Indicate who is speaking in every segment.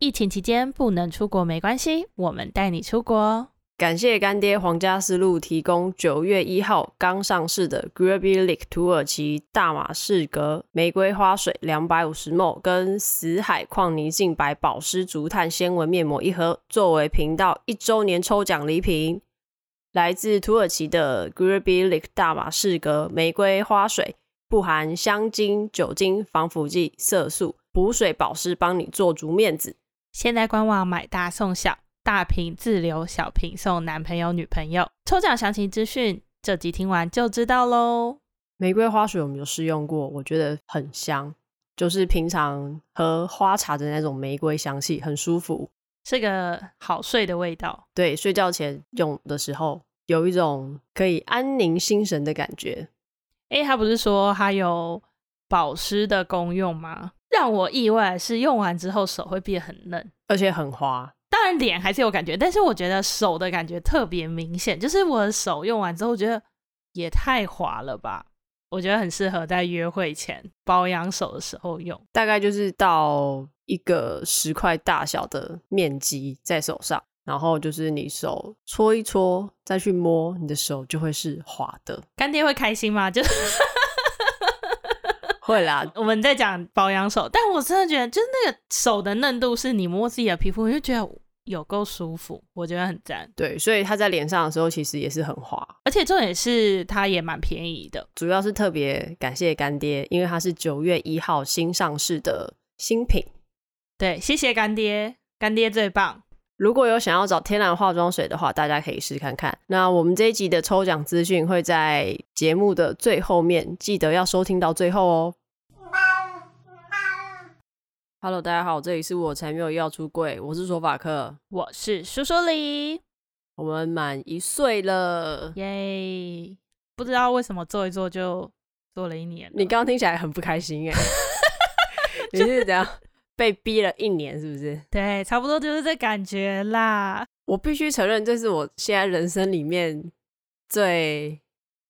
Speaker 1: 疫情期间不能出国没关系，我们带你出国。
Speaker 2: 感谢干爹皇家丝路提供九月一号刚上市的 Gerbilic 土耳其大马士革玫瑰花水两百五十 ml 跟死海矿泥净白保湿竹炭纤维面膜一盒，作为频道一周年抽奖礼品。来自土耳其的 Gerbilic 大马士革玫瑰花水，不含香精、酒精、防腐剂、色素，补水保湿，帮你做足面子。
Speaker 1: 现在官网买大送小，大瓶自留，小瓶送男朋友女朋友。抽奖详情资讯，这集听完就知道喽。
Speaker 2: 玫瑰花水我们有试用过，我觉得很香，就是平常喝花茶的那种玫瑰香气，很舒服，
Speaker 1: 是个好睡的味道。
Speaker 2: 对，睡觉前用的时候，有一种可以安宁心神的感觉。
Speaker 1: 哎，它不是说它有保湿的功用吗？让我意外是用完之后手会变很嫩，
Speaker 2: 而且很滑。
Speaker 1: 当然脸还是有感觉，但是我觉得手的感觉特别明显。就是我的手用完之后，觉得也太滑了吧？我觉得很适合在约会前保养手的时候用。
Speaker 2: 大概就是到一个十块大小的面积在手上，然后就是你手搓一搓，再去摸，你的手就会是滑的。
Speaker 1: 干爹会开心吗？就。
Speaker 2: 会啦，
Speaker 1: 我们在讲保养手，但我真的觉得，就是那个手的嫩度，是你摸自己的皮肤，你就觉得有够舒服，我觉得很赞。
Speaker 2: 对，所以它在脸上的时候，其实也是很滑，
Speaker 1: 而且重点是它也蛮便宜的。
Speaker 2: 主要是特别感谢干爹，因为它是九月一号新上市的新品。
Speaker 1: 对，谢谢干爹，干爹最棒。
Speaker 2: 如果有想要找天然化妆水的话，大家可以试看看。那我们这一集的抽奖资讯会在节目的最后面，记得要收听到最后哦。Hello，大家好，这里是我才没有要出柜，我是索法克，
Speaker 1: 我是苏苏里，
Speaker 2: 我们满一岁了，
Speaker 1: 耶！不知道为什么做一做就做了一年，
Speaker 2: 你刚刚听起来很不开心哎，你是怎样被逼了一年是不是？
Speaker 1: 对，差不多就是这感觉啦。
Speaker 2: 我必须承认，这是我现在人生里面最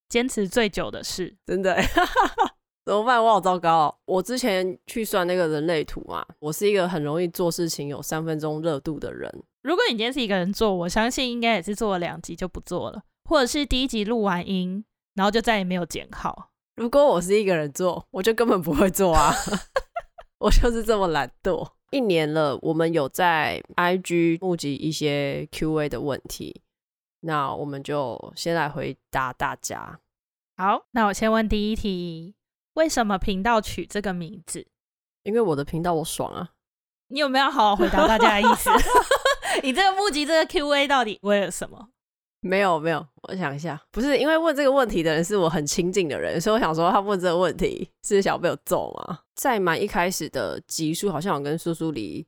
Speaker 1: 坚持最久的事，
Speaker 2: 真的。怎么办？我好糟糕哦！我之前去算那个人类图嘛，我是一个很容易做事情有三分钟热度的人。
Speaker 1: 如果你今天是一个人做，我相信应该也是做了两集就不做了，或者是第一集录完音，然后就再也没有剪好。
Speaker 2: 如果我是一个人做，我就根本不会做啊！我就是这么懒惰。一年了，我们有在 IG 募集一些 QA 的问题，那我们就先来回答大家。
Speaker 1: 好，那我先问第一题。为什么频道取这个名字？
Speaker 2: 因为我的频道我爽啊！
Speaker 1: 你有没有好好回答大家的意思？你这个募集这个 Q&A 到底为了什么？
Speaker 2: 没有没有，我想一下，不是因为问这个问题的人是我很亲近的人，所以我想说他问这个问题是想被我揍吗？在蛮一开始的集数，好像有跟苏苏里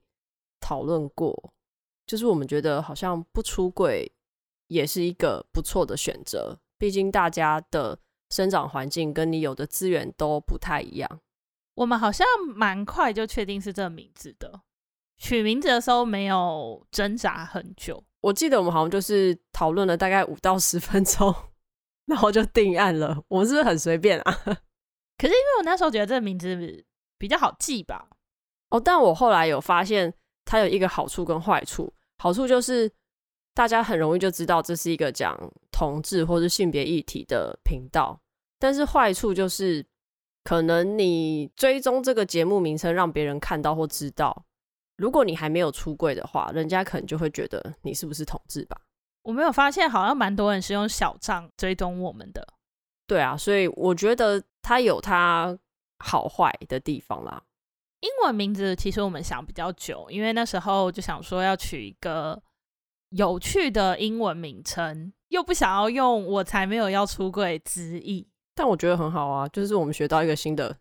Speaker 2: 讨论过，就是我们觉得好像不出柜也是一个不错的选择，毕竟大家的。生长环境跟你有的资源都不太一样。
Speaker 1: 我们好像蛮快就确定是这个名字的，取名字的时候没有挣扎很久。
Speaker 2: 我记得我们好像就是讨论了大概五到十分钟，然后就定案了。我们是不是很随便啊？
Speaker 1: 可是因为我那时候觉得这个名字比较好记吧。
Speaker 2: 哦，但我后来有发现它有一个好处跟坏处。好处就是大家很容易就知道这是一个讲同志或是性别议题的频道。但是坏处就是，可能你追踪这个节目名称，让别人看到或知道，如果你还没有出柜的话，人家可能就会觉得你是不是同志吧？
Speaker 1: 我没有发现，好像蛮多人是用小账追踪我们的。
Speaker 2: 对啊，所以我觉得它有它好坏的地方啦。
Speaker 1: 英文名字其实我们想比较久，因为那时候就想说要取一个有趣的英文名称，又不想要用我才没有要出柜之意。
Speaker 2: 但我觉得很好啊，就是我们学到一个新的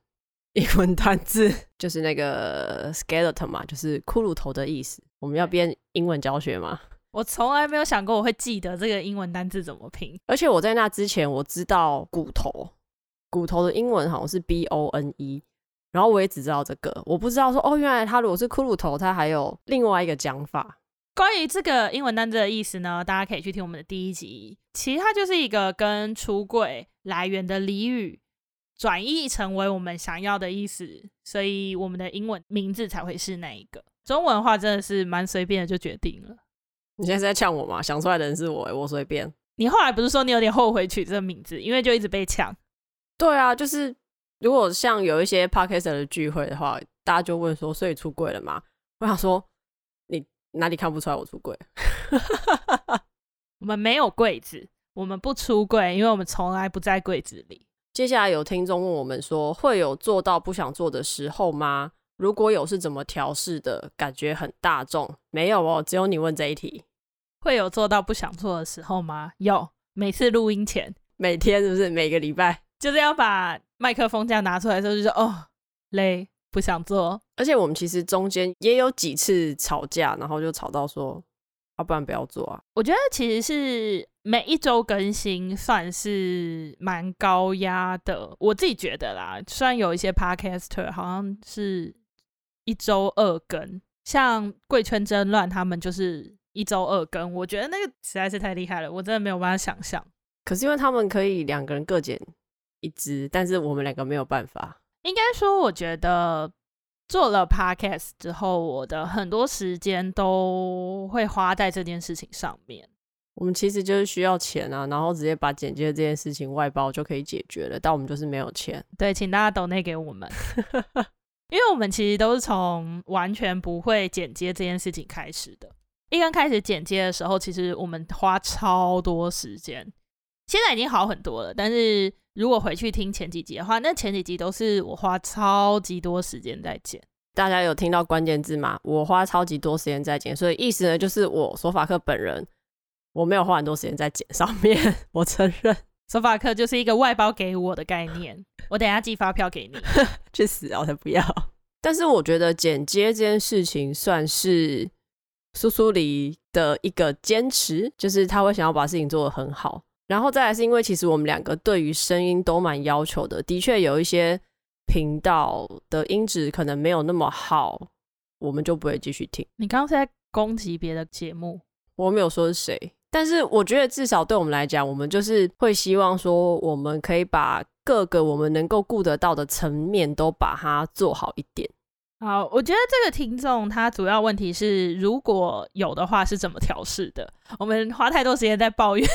Speaker 2: 英文单字，就是那个 skeleton 嘛，就是骷髅头的意思。我们要编英文教学吗？
Speaker 1: 我从来没有想过我会记得这个英文单字怎么拼。
Speaker 2: 而且我在那之前，我知道骨头，骨头的英文好像是 b o n e，然后我也只知道这个，我不知道说哦，原来它如果是骷髅头，它还有另外一个讲法。
Speaker 1: 关于这个英文单字的意思呢，大家可以去听我们的第一集。其实它就是一个跟出柜来源的俚语转译成为我们想要的意思，所以我们的英文名字才会是那一个。中文的话真的是蛮随便的就决定了。
Speaker 2: 你现在是在呛我吗？想出来的人是我，我随便。
Speaker 1: 你后来不是说你有点后悔取这个名字，因为就一直被呛。
Speaker 2: 对啊，就是如果像有一些 Podcast 的聚会的话，大家就问说：“所以出柜了吗？”我想说，你哪里看不出来我出柜？
Speaker 1: 我们没有柜子，我们不出柜，因为我们从来不在柜子里。
Speaker 2: 接下来有听众问我们说：“会有做到不想做的时候吗？如果有，是怎么调试的？感觉很大众。”没有哦，只有你问这一题。
Speaker 1: 会有做到不想做的时候吗？有，每次录音前，
Speaker 2: 每天是不是？每个礼拜。
Speaker 1: 就是要把麦克风这样拿出来的时候，就说哦，累，不想做。
Speaker 2: 而且我们其实中间也有几次吵架，然后就吵到说，要、啊、不然不要做啊。
Speaker 1: 我觉得其实是每一周更新算是蛮高压的，我自己觉得啦。虽然有一些 podcaster 好像是一周二更，像贵圈真乱他们就是一周二更，我觉得那个实在是太厉害了，我真的没有办法想象。
Speaker 2: 可是因为他们可以两个人各剪。一支，但是我们两个没有办法。
Speaker 1: 应该说，我觉得做了 podcast 之后，我的很多时间都会花在这件事情上面。
Speaker 2: 我们其实就是需要钱啊，然后直接把剪接这件事情外包就可以解决了。但我们就是没有钱。
Speaker 1: 对，请大家 donate 给我们，因为我们其实都是从完全不会剪接这件事情开始的。一刚开始剪接的时候，其实我们花超多时间。现在已经好很多了，但是如果回去听前几集的话，那前几集都是我花超级多时间在剪。
Speaker 2: 大家有听到关键字吗？我花超级多时间在剪，所以意思呢，就是我索法克本人我没有花很多时间在剪上面。我承认，
Speaker 1: 索法克就是一个外包给我的概念。我等下寄发票给你，
Speaker 2: 去死啊！我才不要。但是我觉得剪接这件事情算是苏苏黎的一个坚持，就是他会想要把事情做得很好。然后再来是因为其实我们两个对于声音都蛮要求的，的确有一些频道的音质可能没有那么好，我们就不会继续听。
Speaker 1: 你刚刚是在攻击别的节目？
Speaker 2: 我没有说是谁，但是我觉得至少对我们来讲，我们就是会希望说，我们可以把各个我们能够顾得到的层面都把它做好一点。
Speaker 1: 好，我觉得这个听众他主要问题是，如果有的话是怎么调试的？我们花太多时间在抱怨。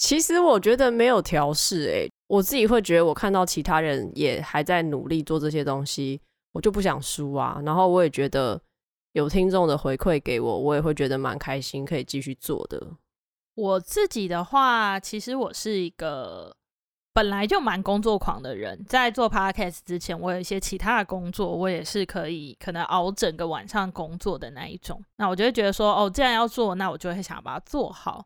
Speaker 2: 其实我觉得没有调试，诶，我自己会觉得，我看到其他人也还在努力做这些东西，我就不想输啊。然后我也觉得有听众的回馈给我，我也会觉得蛮开心，可以继续做的。
Speaker 1: 我自己的话，其实我是一个。本来就蛮工作狂的人，在做 podcast 之前，我有一些其他的工作，我也是可以可能熬整个晚上工作的那一种。那我就会觉得说，哦，既然要做，那我就会想把它做好。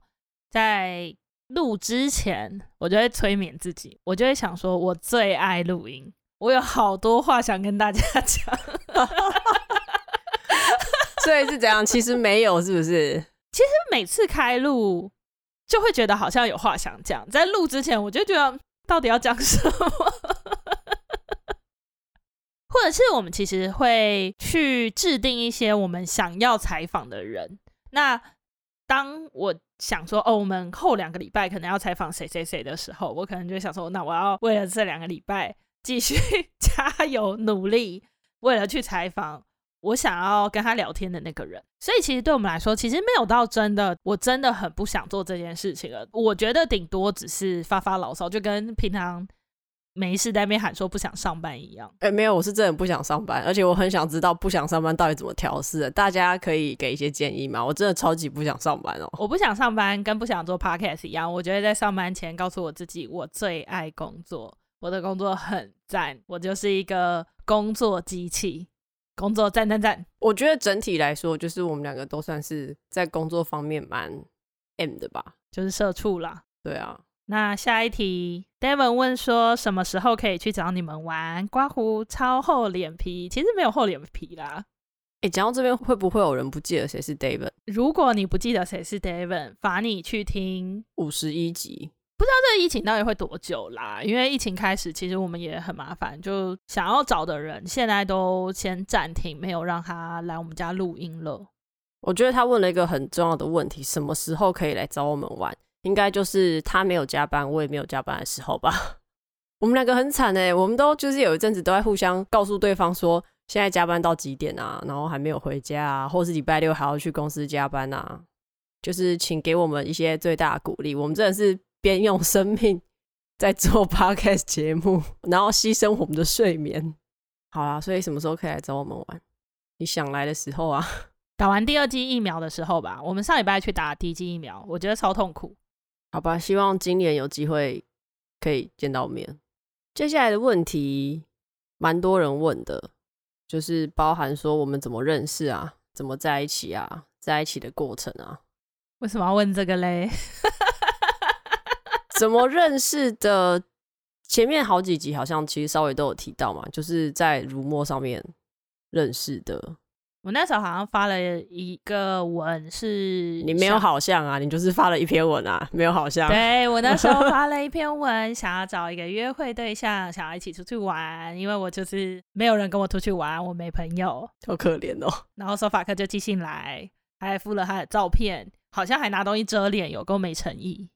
Speaker 1: 在录之前，我就会催眠自己，我就会想说，我最爱录音，我有好多话想跟大家 讲。
Speaker 2: 所以是怎样？其实没有，是不是？
Speaker 1: 其实每次开录，就会觉得好像有话想讲。在录之前，我就觉得。到底要讲什么？或者是我们其实会去制定一些我们想要采访的人。那当我想说，哦，我们后两个礼拜可能要采访谁谁谁的时候，我可能就想说，那我要为了这两个礼拜 继续 加油努力，为了去采访。我想要跟他聊天的那个人，所以其实对我们来说，其实没有到真的，我真的很不想做这件事情了。我觉得顶多只是发发牢骚，就跟平常没事在那边喊说不想上班一样。
Speaker 2: 哎、欸，没有，我是真的不想上班，而且我很想知道不想上班到底怎么调试。大家可以给一些建议吗？我真的超级不想上班哦。
Speaker 1: 我不想上班，跟不想做 podcast 一样。我觉得在上班前告诉我自己，我最爱工作，我的工作很赞，我就是一个工作机器。工作赞赞赞！
Speaker 2: 我觉得整体来说，就是我们两个都算是在工作方面蛮 M 的吧，
Speaker 1: 就是社畜啦。
Speaker 2: 对啊，
Speaker 1: 那下一题，Devon 问说什么时候可以去找你们玩？刮胡超厚脸皮，其实没有厚脸皮啦。
Speaker 2: 哎、欸，讲到这边，会不会有人不记得谁是 Devon？
Speaker 1: 如果你不记得谁是 Devon，罚你去听
Speaker 2: 五十一集。
Speaker 1: 不知道这个疫情到底会多久啦？因为疫情开始，其实我们也很麻烦，就想要找的人现在都先暂停，没有让他来我们家录音了。
Speaker 2: 我觉得他问了一个很重要的问题：什么时候可以来找我们玩？应该就是他没有加班，我也没有加班的时候吧。我们两个很惨哎，我们都就是有一阵子都在互相告诉对方说，现在加班到几点啊？然后还没有回家啊，或是礼拜六还要去公司加班啊？就是请给我们一些最大的鼓励。我们真的是边用生命 在做 podcast 节目，然后牺牲我们的睡眠。好啊，所以什么时候可以来找我们玩？你想来的时候啊。
Speaker 1: 打完第二剂疫苗的时候吧。我们上礼拜去打第一剂疫苗，我觉得超痛苦。
Speaker 2: 好吧，希望今年有机会可以见到面。接下来的问题蛮多人问的，就是包含说我们怎么认识啊，怎么在一起啊，在一起的过程啊。
Speaker 1: 为什么要问这个嘞？
Speaker 2: 怎么认识的？前面好几集好像其实稍微都有提到嘛，就是在如墨上面认识的。
Speaker 1: 我那时候好像发了一个文，是
Speaker 2: 你没有好像啊，你就是发了一篇文啊，没有好像。
Speaker 1: 对，我那时候发了一 篇文，想要找一个约会对象，想要一起出去玩，因为我就是没有人跟我出去玩，我没朋友，
Speaker 2: 好可怜哦。
Speaker 1: 然后索法克就寄信来，还附了他的照片，好像还拿东西遮脸，有够没诚意。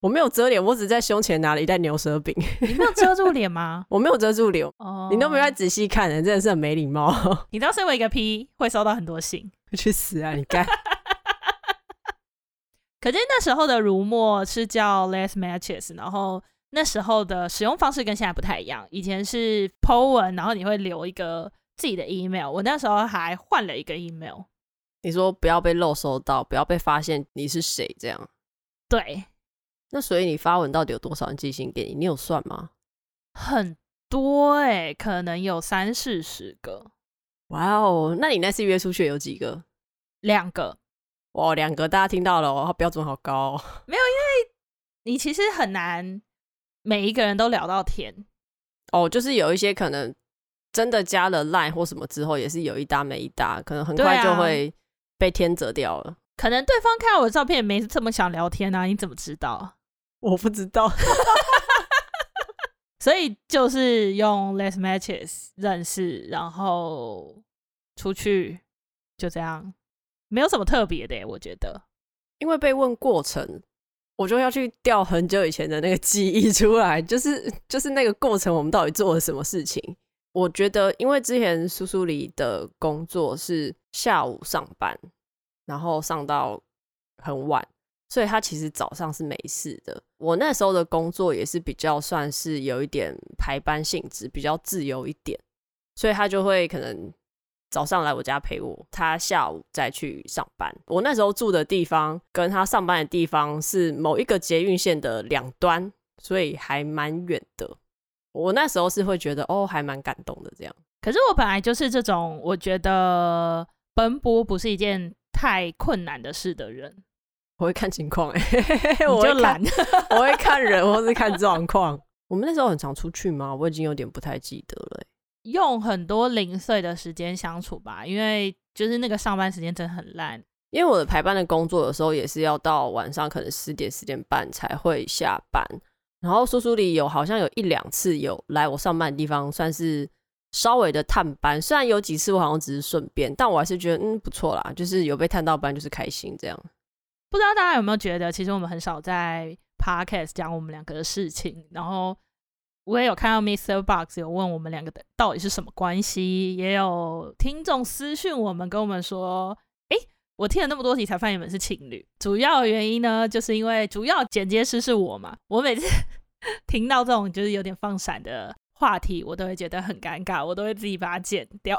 Speaker 2: 我没有遮脸，我只在胸前拿了一袋牛舌饼。
Speaker 1: 你没有遮住脸吗？
Speaker 2: 我没有遮住脸
Speaker 1: 哦，
Speaker 2: 你都没有仔细看，真的是很没礼貌。
Speaker 1: 你知道身为一个 P 会收到很多信，
Speaker 2: 去死啊！你干。
Speaker 1: 可见那时候的如墨是叫 Less Matches，然后那时候的使用方式跟现在不太一样。以前是 Po 文，然后你会留一个自己的 email。我那时候还换了一个 email。
Speaker 2: 你说不要被漏收到，不要被发现你是谁，这样。
Speaker 1: 对。
Speaker 2: 那所以你发文到底有多少人寄信给你？你有算吗？
Speaker 1: 很多哎、欸，可能有三四十个。
Speaker 2: 哇哦，那你那次约出去有几个？
Speaker 1: 两个。
Speaker 2: 哇，两个，大家听到了哦，标准好高哦。
Speaker 1: 没有，因为你其实很难每一个人都聊到天。
Speaker 2: 哦，就是有一些可能真的加了 Line 或什么之后，也是有一搭没一搭，可能很快就会被天择掉了。
Speaker 1: 可能对方看到我的照片也没这么想聊天啊？你怎么知道？
Speaker 2: 我不知道，
Speaker 1: 所以就是用 Less Matches 认识，然后出去，就这样，没有什么特别的，我觉得。
Speaker 2: 因为被问过程，我就要去调很久以前的那个记忆出来，就是就是那个过程，我们到底做了什么事情？我觉得，因为之前苏苏里的工作是下午上班，然后上到很晚。所以他其实早上是没事的。我那时候的工作也是比较算是有一点排班性质，比较自由一点。所以他就会可能早上来我家陪我，他下午再去上班。我那时候住的地方跟他上班的地方是某一个捷运线的两端，所以还蛮远的。我那时候是会觉得哦，还蛮感动的这样。
Speaker 1: 可是我本来就是这种，我觉得奔波不是一件太困难的事的人。
Speaker 2: 我会看情况，哎，我就懒，我会看人，或是看状况。我们那时候很常出去吗？我已经有点不太记得了。
Speaker 1: 用很多零碎的时间相处吧，因为就是那个上班时间真的很烂。
Speaker 2: 因为我的排班的工作有时候也是要到晚上，可能十点十点半才会下班。然后叔叔里有好像有一两次有来我上班的地方，算是稍微的探班。虽然有几次我好像只是顺便，但我还是觉得嗯不错啦，就是有被探到班就是开心这样。
Speaker 1: 不知道大家有没有觉得，其实我们很少在 podcast 讲我们两个的事情。然后我也有看到 Mr. Box 有问我们两个的到底是什么关系，也有听众私讯我们跟我们说：“诶，我听了那么多集才发现你们是情侣。”主要原因呢，就是因为主要剪接师是我嘛。我每次 听到这种就是有点放闪的话题，我都会觉得很尴尬，我都会自己把它剪掉。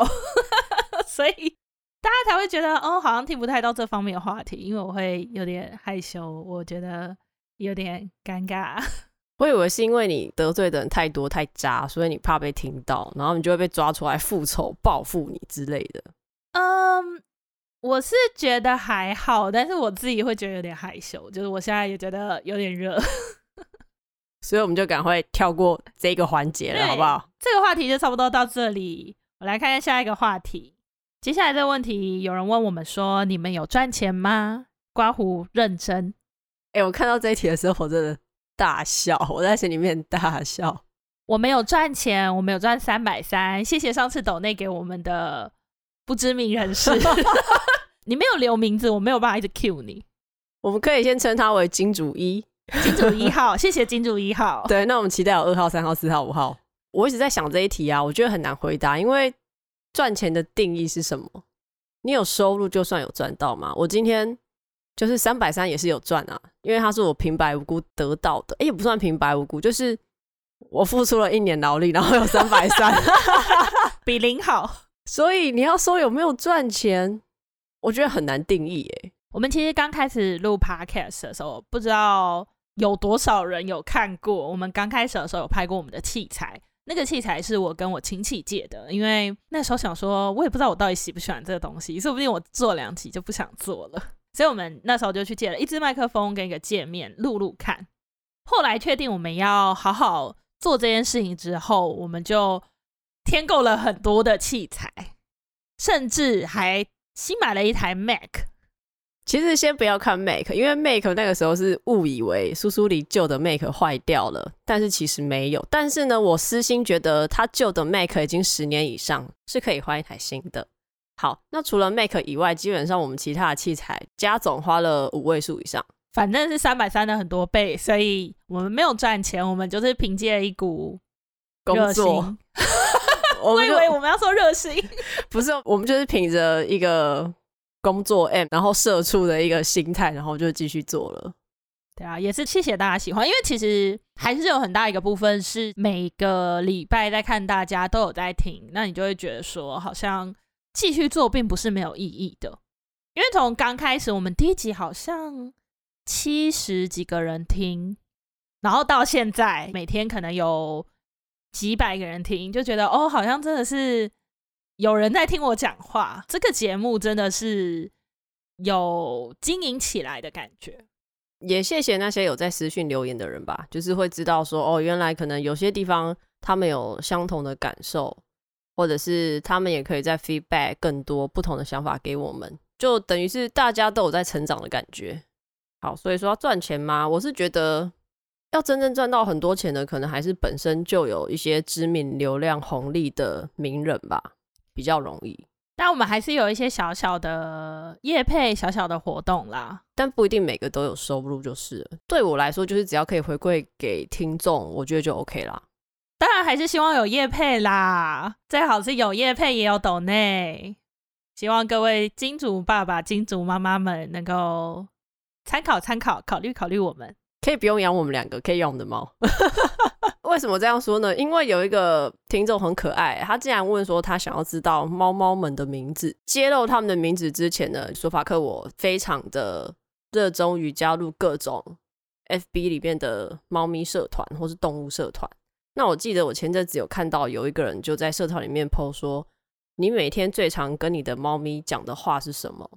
Speaker 1: 所以。大家才会觉得哦，好像听不太到这方面的话题，因为我会有点害羞，我觉得有点尴尬。
Speaker 2: 我以为是因为你得罪的人太多太渣，所以你怕被听到，然后你就会被抓出来复仇报复你之类的。
Speaker 1: 嗯，我是觉得还好，但是我自己会觉得有点害羞，就是我现在也觉得有点热，
Speaker 2: 所以我们就赶快跳过这个环节了，好不好？
Speaker 1: 这个话题就差不多到这里，我来看看下一个话题。接下来这个问题，有人问我们说：“你们有赚钱吗？”刮胡认真。
Speaker 2: 哎、欸，我看到这一题的时候，我真的大笑，我在心里面大笑。
Speaker 1: 我没有赚钱，我没有赚三百三。谢谢上次抖内给我们的不知名人士。你没有留名字，我没有办法一直 cue 你。
Speaker 2: 我们可以先称他为金主一，
Speaker 1: 金主一号。谢谢金主一号。
Speaker 2: 对，那我们期待有二号、三号、四号、五号。我一直在想这一题啊，我觉得很难回答，因为。赚钱的定义是什么？你有收入就算有赚到吗？我今天就是三百三也是有赚啊，因为它是我平白无故得到的，哎，也不算平白无故，就是我付出了一年劳力，然后有三百三，
Speaker 1: 比零好。
Speaker 2: 所以你要说有没有赚钱，我觉得很难定义诶。
Speaker 1: 我们其实刚开始录 podcast 的时候，不知道有多少人有看过。我们刚开始的时候有拍过我们的器材，那个器材是我跟我亲戚借的，因为那时候想说，我也不知道我到底喜不喜欢这个东西，说不定我做两集就不想做了。所以我们那时候就去借了一支麦克风跟一个界面录录看。后来确定我们要好好做这件事情之后，我们就添购了很多的器材，甚至还新买了一台 Mac。
Speaker 2: 其实先不要看 Mac，因为 Mac 那个时候是误以为苏苏里旧的 Mac 坏掉了，但是其实没有。但是呢，我私心觉得它旧的 Mac 已经十年以上，是可以换一台新的。好，那除了 Mac 以外，基本上我们其他的器材加总花了五位数以上，
Speaker 1: 反正是三百三的很多倍，所以我们没有赚钱，我们就是凭借一股热心工作。我以为我们要说热心，
Speaker 2: 不是，我们就是凭着一个。工作 M，然后社畜的一个心态，然后就继续做了。
Speaker 1: 对啊，也是谢谢大家喜欢，因为其实还是有很大一个部分是每个礼拜在看大家都有在听，那你就会觉得说好像继续做并不是没有意义的。因为从刚开始我们第一集好像七十几个人听，然后到现在每天可能有几百个人听，就觉得哦，好像真的是。有人在听我讲话，这个节目真的是有经营起来的感觉。
Speaker 2: 也谢谢那些有在私讯留言的人吧，就是会知道说，哦，原来可能有些地方他们有相同的感受，或者是他们也可以在 feedback 更多不同的想法给我们，就等于是大家都有在成长的感觉。好，所以说要赚钱吗？我是觉得要真正赚到很多钱的，可能还是本身就有一些知名流量红利的名人吧。比较容易，
Speaker 1: 但我们还是有一些小小的业配、小小的活动啦，
Speaker 2: 但不一定每个都有收入就是了。对我来说，就是只要可以回馈给听众，我觉得就 OK 啦。
Speaker 1: 当然还是希望有业配啦，最好是有业配也有抖内。希望各位金主爸爸、金主妈妈们能够参考参考、考虑考虑我们。
Speaker 2: 可以不用养我们两个，可以养我们的猫。为什么这样说呢？因为有一个听众很可爱，他竟然问说他想要知道猫猫们的名字。揭露他们的名字之前呢，索法克我非常的热衷于加入各种 FB 里面的猫咪社团或是动物社团。那我记得我前阵子有看到有一个人就在社团里面 po 说：“你每天最常跟你的猫咪讲的话是什么？”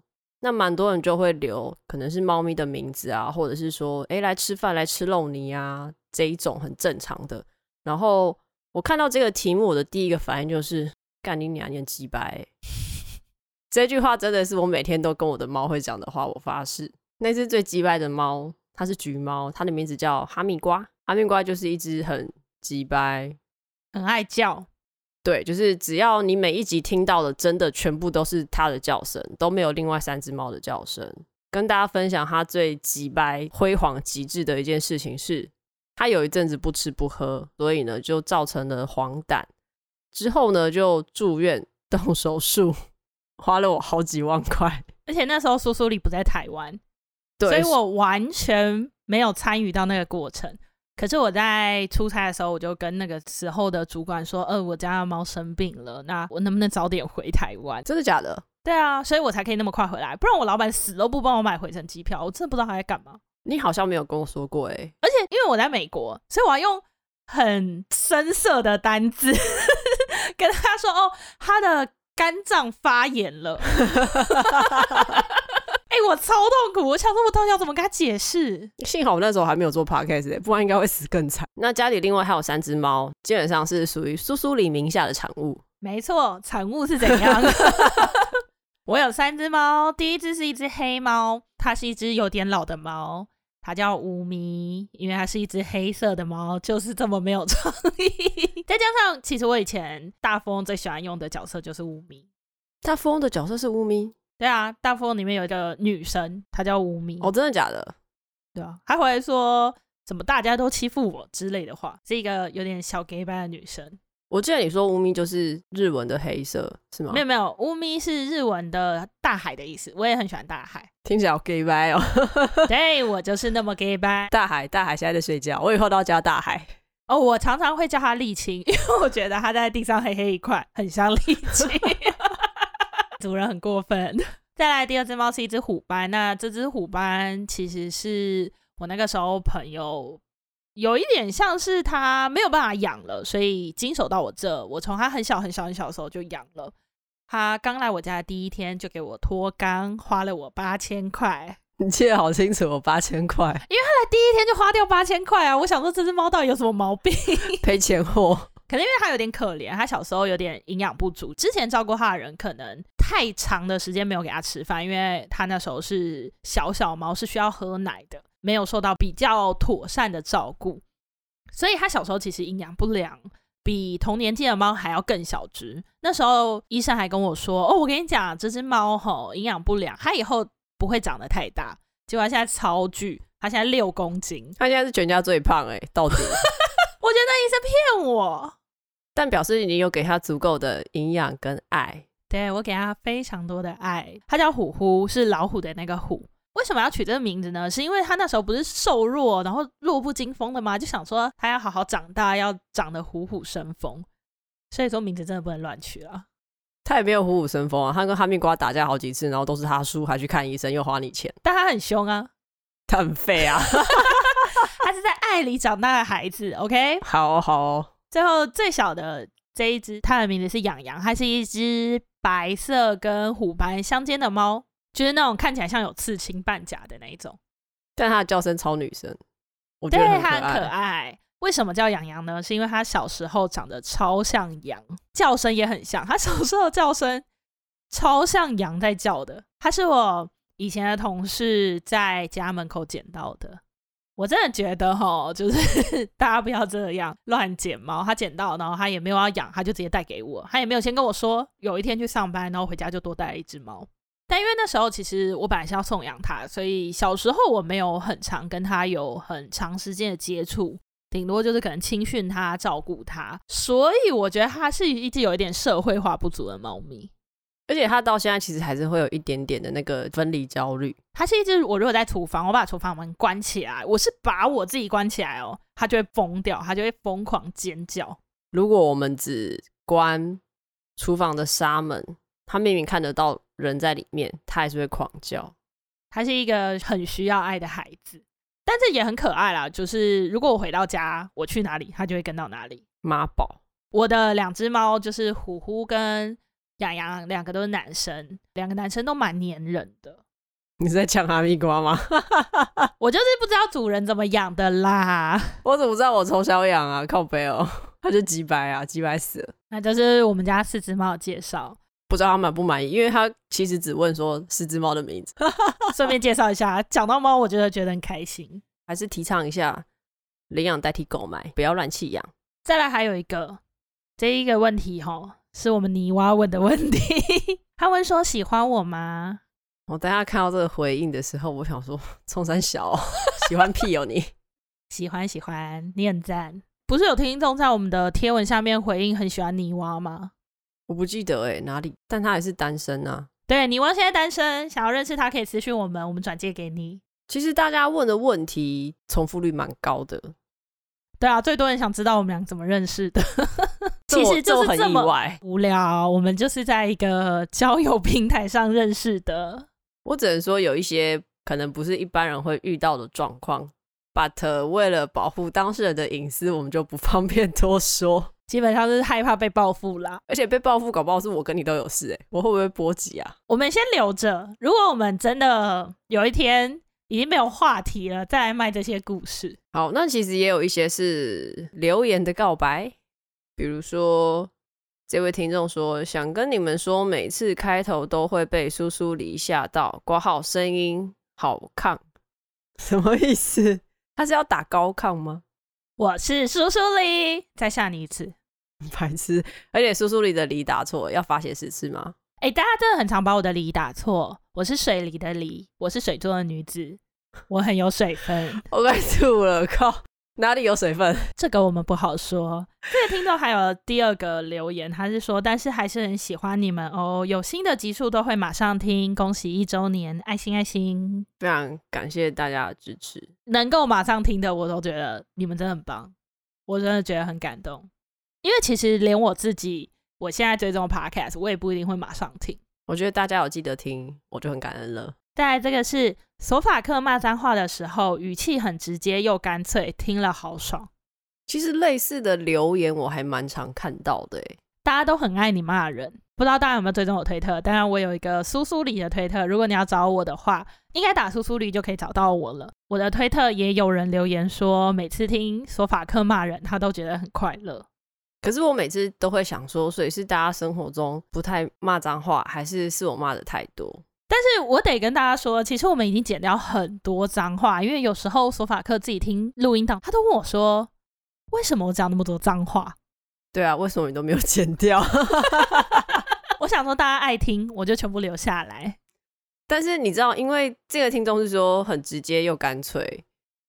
Speaker 2: 那蛮多人就会留，可能是猫咪的名字啊，或者是说，哎，来吃饭，来吃肉泥啊，这一种很正常的。然后我看到这个题目，我的第一个反应就是干你娘，念鸡掰。这句话真的是我每天都跟我的猫会讲的话，我发誓。那只最鸡掰的猫，它是橘猫，它的名字叫哈密瓜。哈密瓜就是一只很鸡掰，
Speaker 1: 很爱叫。
Speaker 2: 对，就是只要你每一集听到的，真的全部都是它的叫声，都没有另外三只猫的叫声。跟大家分享它最机掰、辉煌极致的一件事情是，它有一阵子不吃不喝，所以呢就造成了黄疸。之后呢就住院动手术，花了我好几万块。
Speaker 1: 而且那时候苏苏里不在台湾，对，所以我完全没有参与到那个过程。可是我在出差的时候，我就跟那个时候的主管说：“呃，我家的猫生病了，那我能不能早点回台湾？”
Speaker 2: 真的假的？
Speaker 1: 对啊，所以我才可以那么快回来，不然我老板死都不帮我买回程机票，我真的不知道他在干嘛。
Speaker 2: 你好像没有跟我说过哎、欸，
Speaker 1: 而且因为我在美国，所以我要用很深色的单字 跟他说：“哦，他的肝脏发炎了。” 我超痛苦！我想说，我到底要怎么跟他解释？
Speaker 2: 幸好我那时候还没有做 podcast，不然应该会死更惨。那家里另外还有三只猫，基本上是属于苏苏里名下的产物。
Speaker 1: 没错，产物是怎样？我有三只猫，第一只是一只黑猫，它是一只有点老的猫，它叫乌咪，因为它是一只黑色的猫，就是这么没有创意。再加上，其实我以前大富翁最喜欢用的角色就是乌咪。
Speaker 2: 大富翁的角色是乌咪。
Speaker 1: 对啊，大富翁里面有一个女生，她叫乌咪。
Speaker 2: 哦，真的假的？
Speaker 1: 对啊，她回来说怎么大家都欺负我之类的话，是一个有点小 gay 般的女生。
Speaker 2: 我记得你说乌咪就是日文的黑色，是吗？
Speaker 1: 没有没有，乌咪是日文的大海的意思。我也很喜欢大海，
Speaker 2: 听起来好 gay 掰哦。
Speaker 1: 对，我就是那么 gay 掰。
Speaker 2: 大海，大海现在在睡觉，我以后都要叫大海。
Speaker 1: 哦，我常常会叫他沥青，因为我觉得他在地上黑黑一块，很像沥青。主人很过分。再来第二只猫是一只虎斑，那这只虎斑其实是我那个时候朋友。有一点像是他没有办法养了，所以经手到我这。我从他很小很小很小的时候就养了。他刚来我家的第一天就给我脱肛，花了我八千块。
Speaker 2: 你记得好清楚，我八千块。因为他
Speaker 1: 来第一天就花掉八千块啊！我想说这只猫到底有什么毛病？
Speaker 2: 赔钱货。
Speaker 1: 可能因为他有点可怜，他小时候有点营养不足。之前照顾他的人可能太长的时间没有给他吃饭，因为他那时候是小小猫，是需要喝奶的。没有受到比较妥善的照顾，所以他小时候其实营养不良，比同年纪的猫还要更小只。那时候医生还跟我说：“哦，我跟你讲，这只猫吼营养不良，它以后不会长得太大。”结果它现在超巨，它现在六公斤，
Speaker 2: 它现在是全家最胖哎、欸，到底？
Speaker 1: 我觉得那医生骗我，
Speaker 2: 但表示你有给他足够的营养跟爱。
Speaker 1: 对，我给他非常多的爱。他叫虎虎，是老虎的那个虎。为什么要取这个名字呢？是因为他那时候不是瘦弱，然后弱不禁风的吗？就想说他要好好长大，要长得虎虎生风。所以说名字真的不能乱取了。
Speaker 2: 他也没有虎虎生风啊，他跟哈密瓜打架好几次，然后都是他输，还去看医生，又花你钱。
Speaker 1: 但他很凶啊，
Speaker 2: 他很废啊，
Speaker 1: 他是在爱里长大的孩子。OK，
Speaker 2: 好哦好哦。
Speaker 1: 最后最小的这一只，它的名字是养羊，它是一只白色跟虎斑相间的猫。就是那种看起来像有刺青半甲的那一种，
Speaker 2: 但它的叫声超女生，我觉得很可爱。
Speaker 1: 对，它很可爱。为什么叫羊羊呢？是因为它小时候长得超像羊，叫声也很像。它小时候的叫声超像羊在叫的。它是我以前的同事在家门口捡到的。我真的觉得哈，就是 大家不要这样乱捡猫。他捡到，然后他也没有要养，他就直接带给我，他也没有先跟我说。有一天去上班，然后回家就多带了一只猫。但因为那时候其实我本来是要送养它，所以小时候我没有很常跟它有很长时间的接触，顶多就是可能亲训它、照顾它。所以我觉得它是一只有一点社会化不足的猫咪，
Speaker 2: 而且它到现在其实还是会有一点点的那个分离焦虑。
Speaker 1: 它是一只，我如果在厨房，我把厨房门关起来，我是把我自己关起来哦，它就会疯掉，它就会疯狂尖叫。
Speaker 2: 如果我们只关厨房的纱门，它明明看得到人在里面，它还是会狂叫。
Speaker 1: 它是一个很需要爱的孩子，但这也很可爱啦。就是如果我回到家，我去哪里，它就会跟到哪里。
Speaker 2: 妈宝，我
Speaker 1: 的两只猫就是虎虎跟洋洋，两个都是男生，两个男生都蛮黏人的。
Speaker 2: 你是在抢哈密瓜吗？
Speaker 1: 我就是不知道主人怎么养的啦。
Speaker 2: 我怎么知道我从小养啊？靠背哦，它就几百啊，几百死了。
Speaker 1: 那就是我们家四只猫的介绍。
Speaker 2: 不知道他满不满意，因为他其实只问说四只猫的名字，
Speaker 1: 顺便介绍一下。讲到猫，我觉得觉得很开心，
Speaker 2: 还是提倡一下领养代替购买，不要乱弃养。
Speaker 1: 再来还有一个这一个问题哈，是我们泥娃问的问题。他问说喜欢我吗？
Speaker 2: 我大家看到这个回应的时候，我想说 冲山小 喜欢屁哦你，
Speaker 1: 喜欢喜欢，你很赞。不是有听众在我们的贴文下面回应很喜欢泥娃吗？
Speaker 2: 我不记得哎、欸，哪里？但他还是单身啊。
Speaker 1: 对，你问现在单身，想要认识他可以私讯我们，我们转借给你。
Speaker 2: 其实大家问的问题重复率蛮高的。
Speaker 1: 对啊，最多人想知道我们俩怎么认识的。
Speaker 2: 其实就是这么
Speaker 1: 无聊，我们就是在一个交友平台上认识的。
Speaker 2: 我只能说有一些可能不是一般人会遇到的状况，but 为了保护当事人的隐私，我们就不方便多说。
Speaker 1: 基本上是害怕被报复啦，
Speaker 2: 而且被报复搞不好是我跟你都有事哎、欸，我会不会波及啊？
Speaker 1: 我们先留着，如果我们真的有一天已经没有话题了，再来卖这些故事。
Speaker 2: 好，那其实也有一些是留言的告白，比如说这位听众说想跟你们说，每次开头都会被苏苏里吓到，挂号声音好亢，什么意思？他是要打高亢吗？
Speaker 1: 我是苏苏里，再吓你一次。
Speaker 2: 白痴，而且苏苏里的里打错，要罚写十次吗？
Speaker 1: 哎、欸，大家真的很常把我的里打错。我是水里的里，我是水做的女子，我很有水分。
Speaker 2: 我快吐了，靠！哪里有水分？
Speaker 1: 这个我们不好说。这个听众还有第二个留言，他是说，但是还是很喜欢你们哦，有新的集数都会马上听，恭喜一周年，爱心爱心，
Speaker 2: 非常感谢大家的支持。
Speaker 1: 能够马上听的，我都觉得你们真的很棒，我真的觉得很感动。因为其实连我自己，我现在追踪 Podcast，我也不一定会马上听。
Speaker 2: 我觉得大家有记得听，我就很感恩了。
Speaker 1: 再来这个是索法克骂脏话的时候，语气很直接又干脆，听了好爽。
Speaker 2: 其实类似的留言我还蛮常看到的，
Speaker 1: 大家都很爱你骂人。不知道大家有没有追踪我推特？当然我有一个苏苏里的推特，如果你要找我的话，应该打苏苏里就可以找到我了。我的推特也有人留言说，每次听索法克骂人，他都觉得很快乐。
Speaker 2: 可是我每次都会想说，所以是大家生活中不太骂脏话，还是是我骂的太多？
Speaker 1: 但是我得跟大家说，其实我们已经剪掉很多脏话，因为有时候索法克自己听录音档，他都问我说：“为什么我讲那么多脏话？”
Speaker 2: 对啊，为什么你都没有剪掉？
Speaker 1: 我想说大家爱听，我就全部留下来。
Speaker 2: 但是你知道，因为这个听众是说很直接又干脆，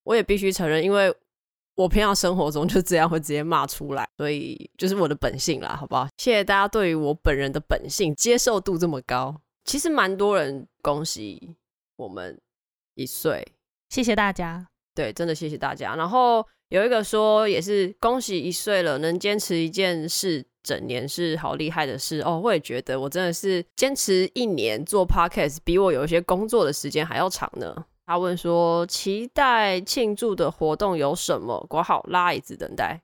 Speaker 2: 我也必须承认，因为我平常生活中就这样会直接骂出来，所以就是我的本性啦，好不好？谢谢大家对于我本人的本性接受度这么高。其实蛮多人恭喜我们一岁，
Speaker 1: 谢谢大家。
Speaker 2: 对，真的谢谢大家。然后有一个说也是恭喜一岁了，能坚持一件事整年是好厉害的事哦。我也觉得我真的是坚持一年做 podcast，比我有一些工作的时间还要长呢。他问说期待庆祝的活动有什么？括号拉椅子等待。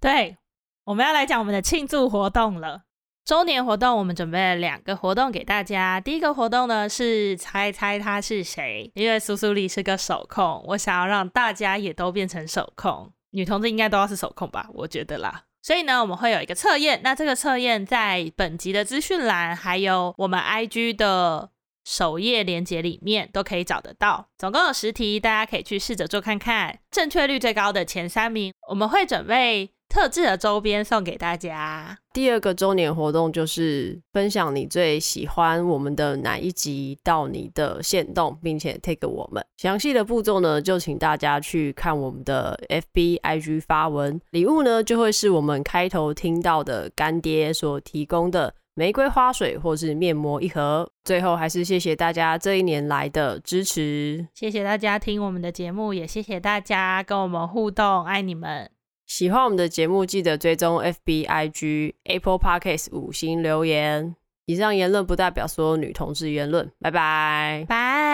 Speaker 1: 对，我们要来讲我们的庆祝活动了。周年活动，我们准备了两个活动给大家。第一个活动呢是猜猜他是谁，因为苏苏里是个手控，我想要让大家也都变成手控。女同志应该都要是手控吧，我觉得啦。所以呢，我们会有一个测验，那这个测验在本集的资讯栏，还有我们 IG 的首页链接里面都可以找得到。总共有十题，大家可以去试着做看看。正确率最高的前三名，我们会准备。特制的周边送给大家。
Speaker 2: 第二个周年活动就是分享你最喜欢我们的哪一集到你的限动，并且 take 我们。详细的步骤呢，就请大家去看我们的 FB IG 发文。礼物呢，就会是我们开头听到的干爹所提供的玫瑰花水或是面膜一盒。最后，还是谢谢大家这一年来的支持，
Speaker 1: 谢谢大家听我们的节目，也谢谢大家跟我们互动，爱你们。
Speaker 2: 喜欢我们的节目，记得追踪 FB、IG、Apple Podcast 五星留言。以上言论不代表所有女同志言论。拜拜，
Speaker 1: 拜。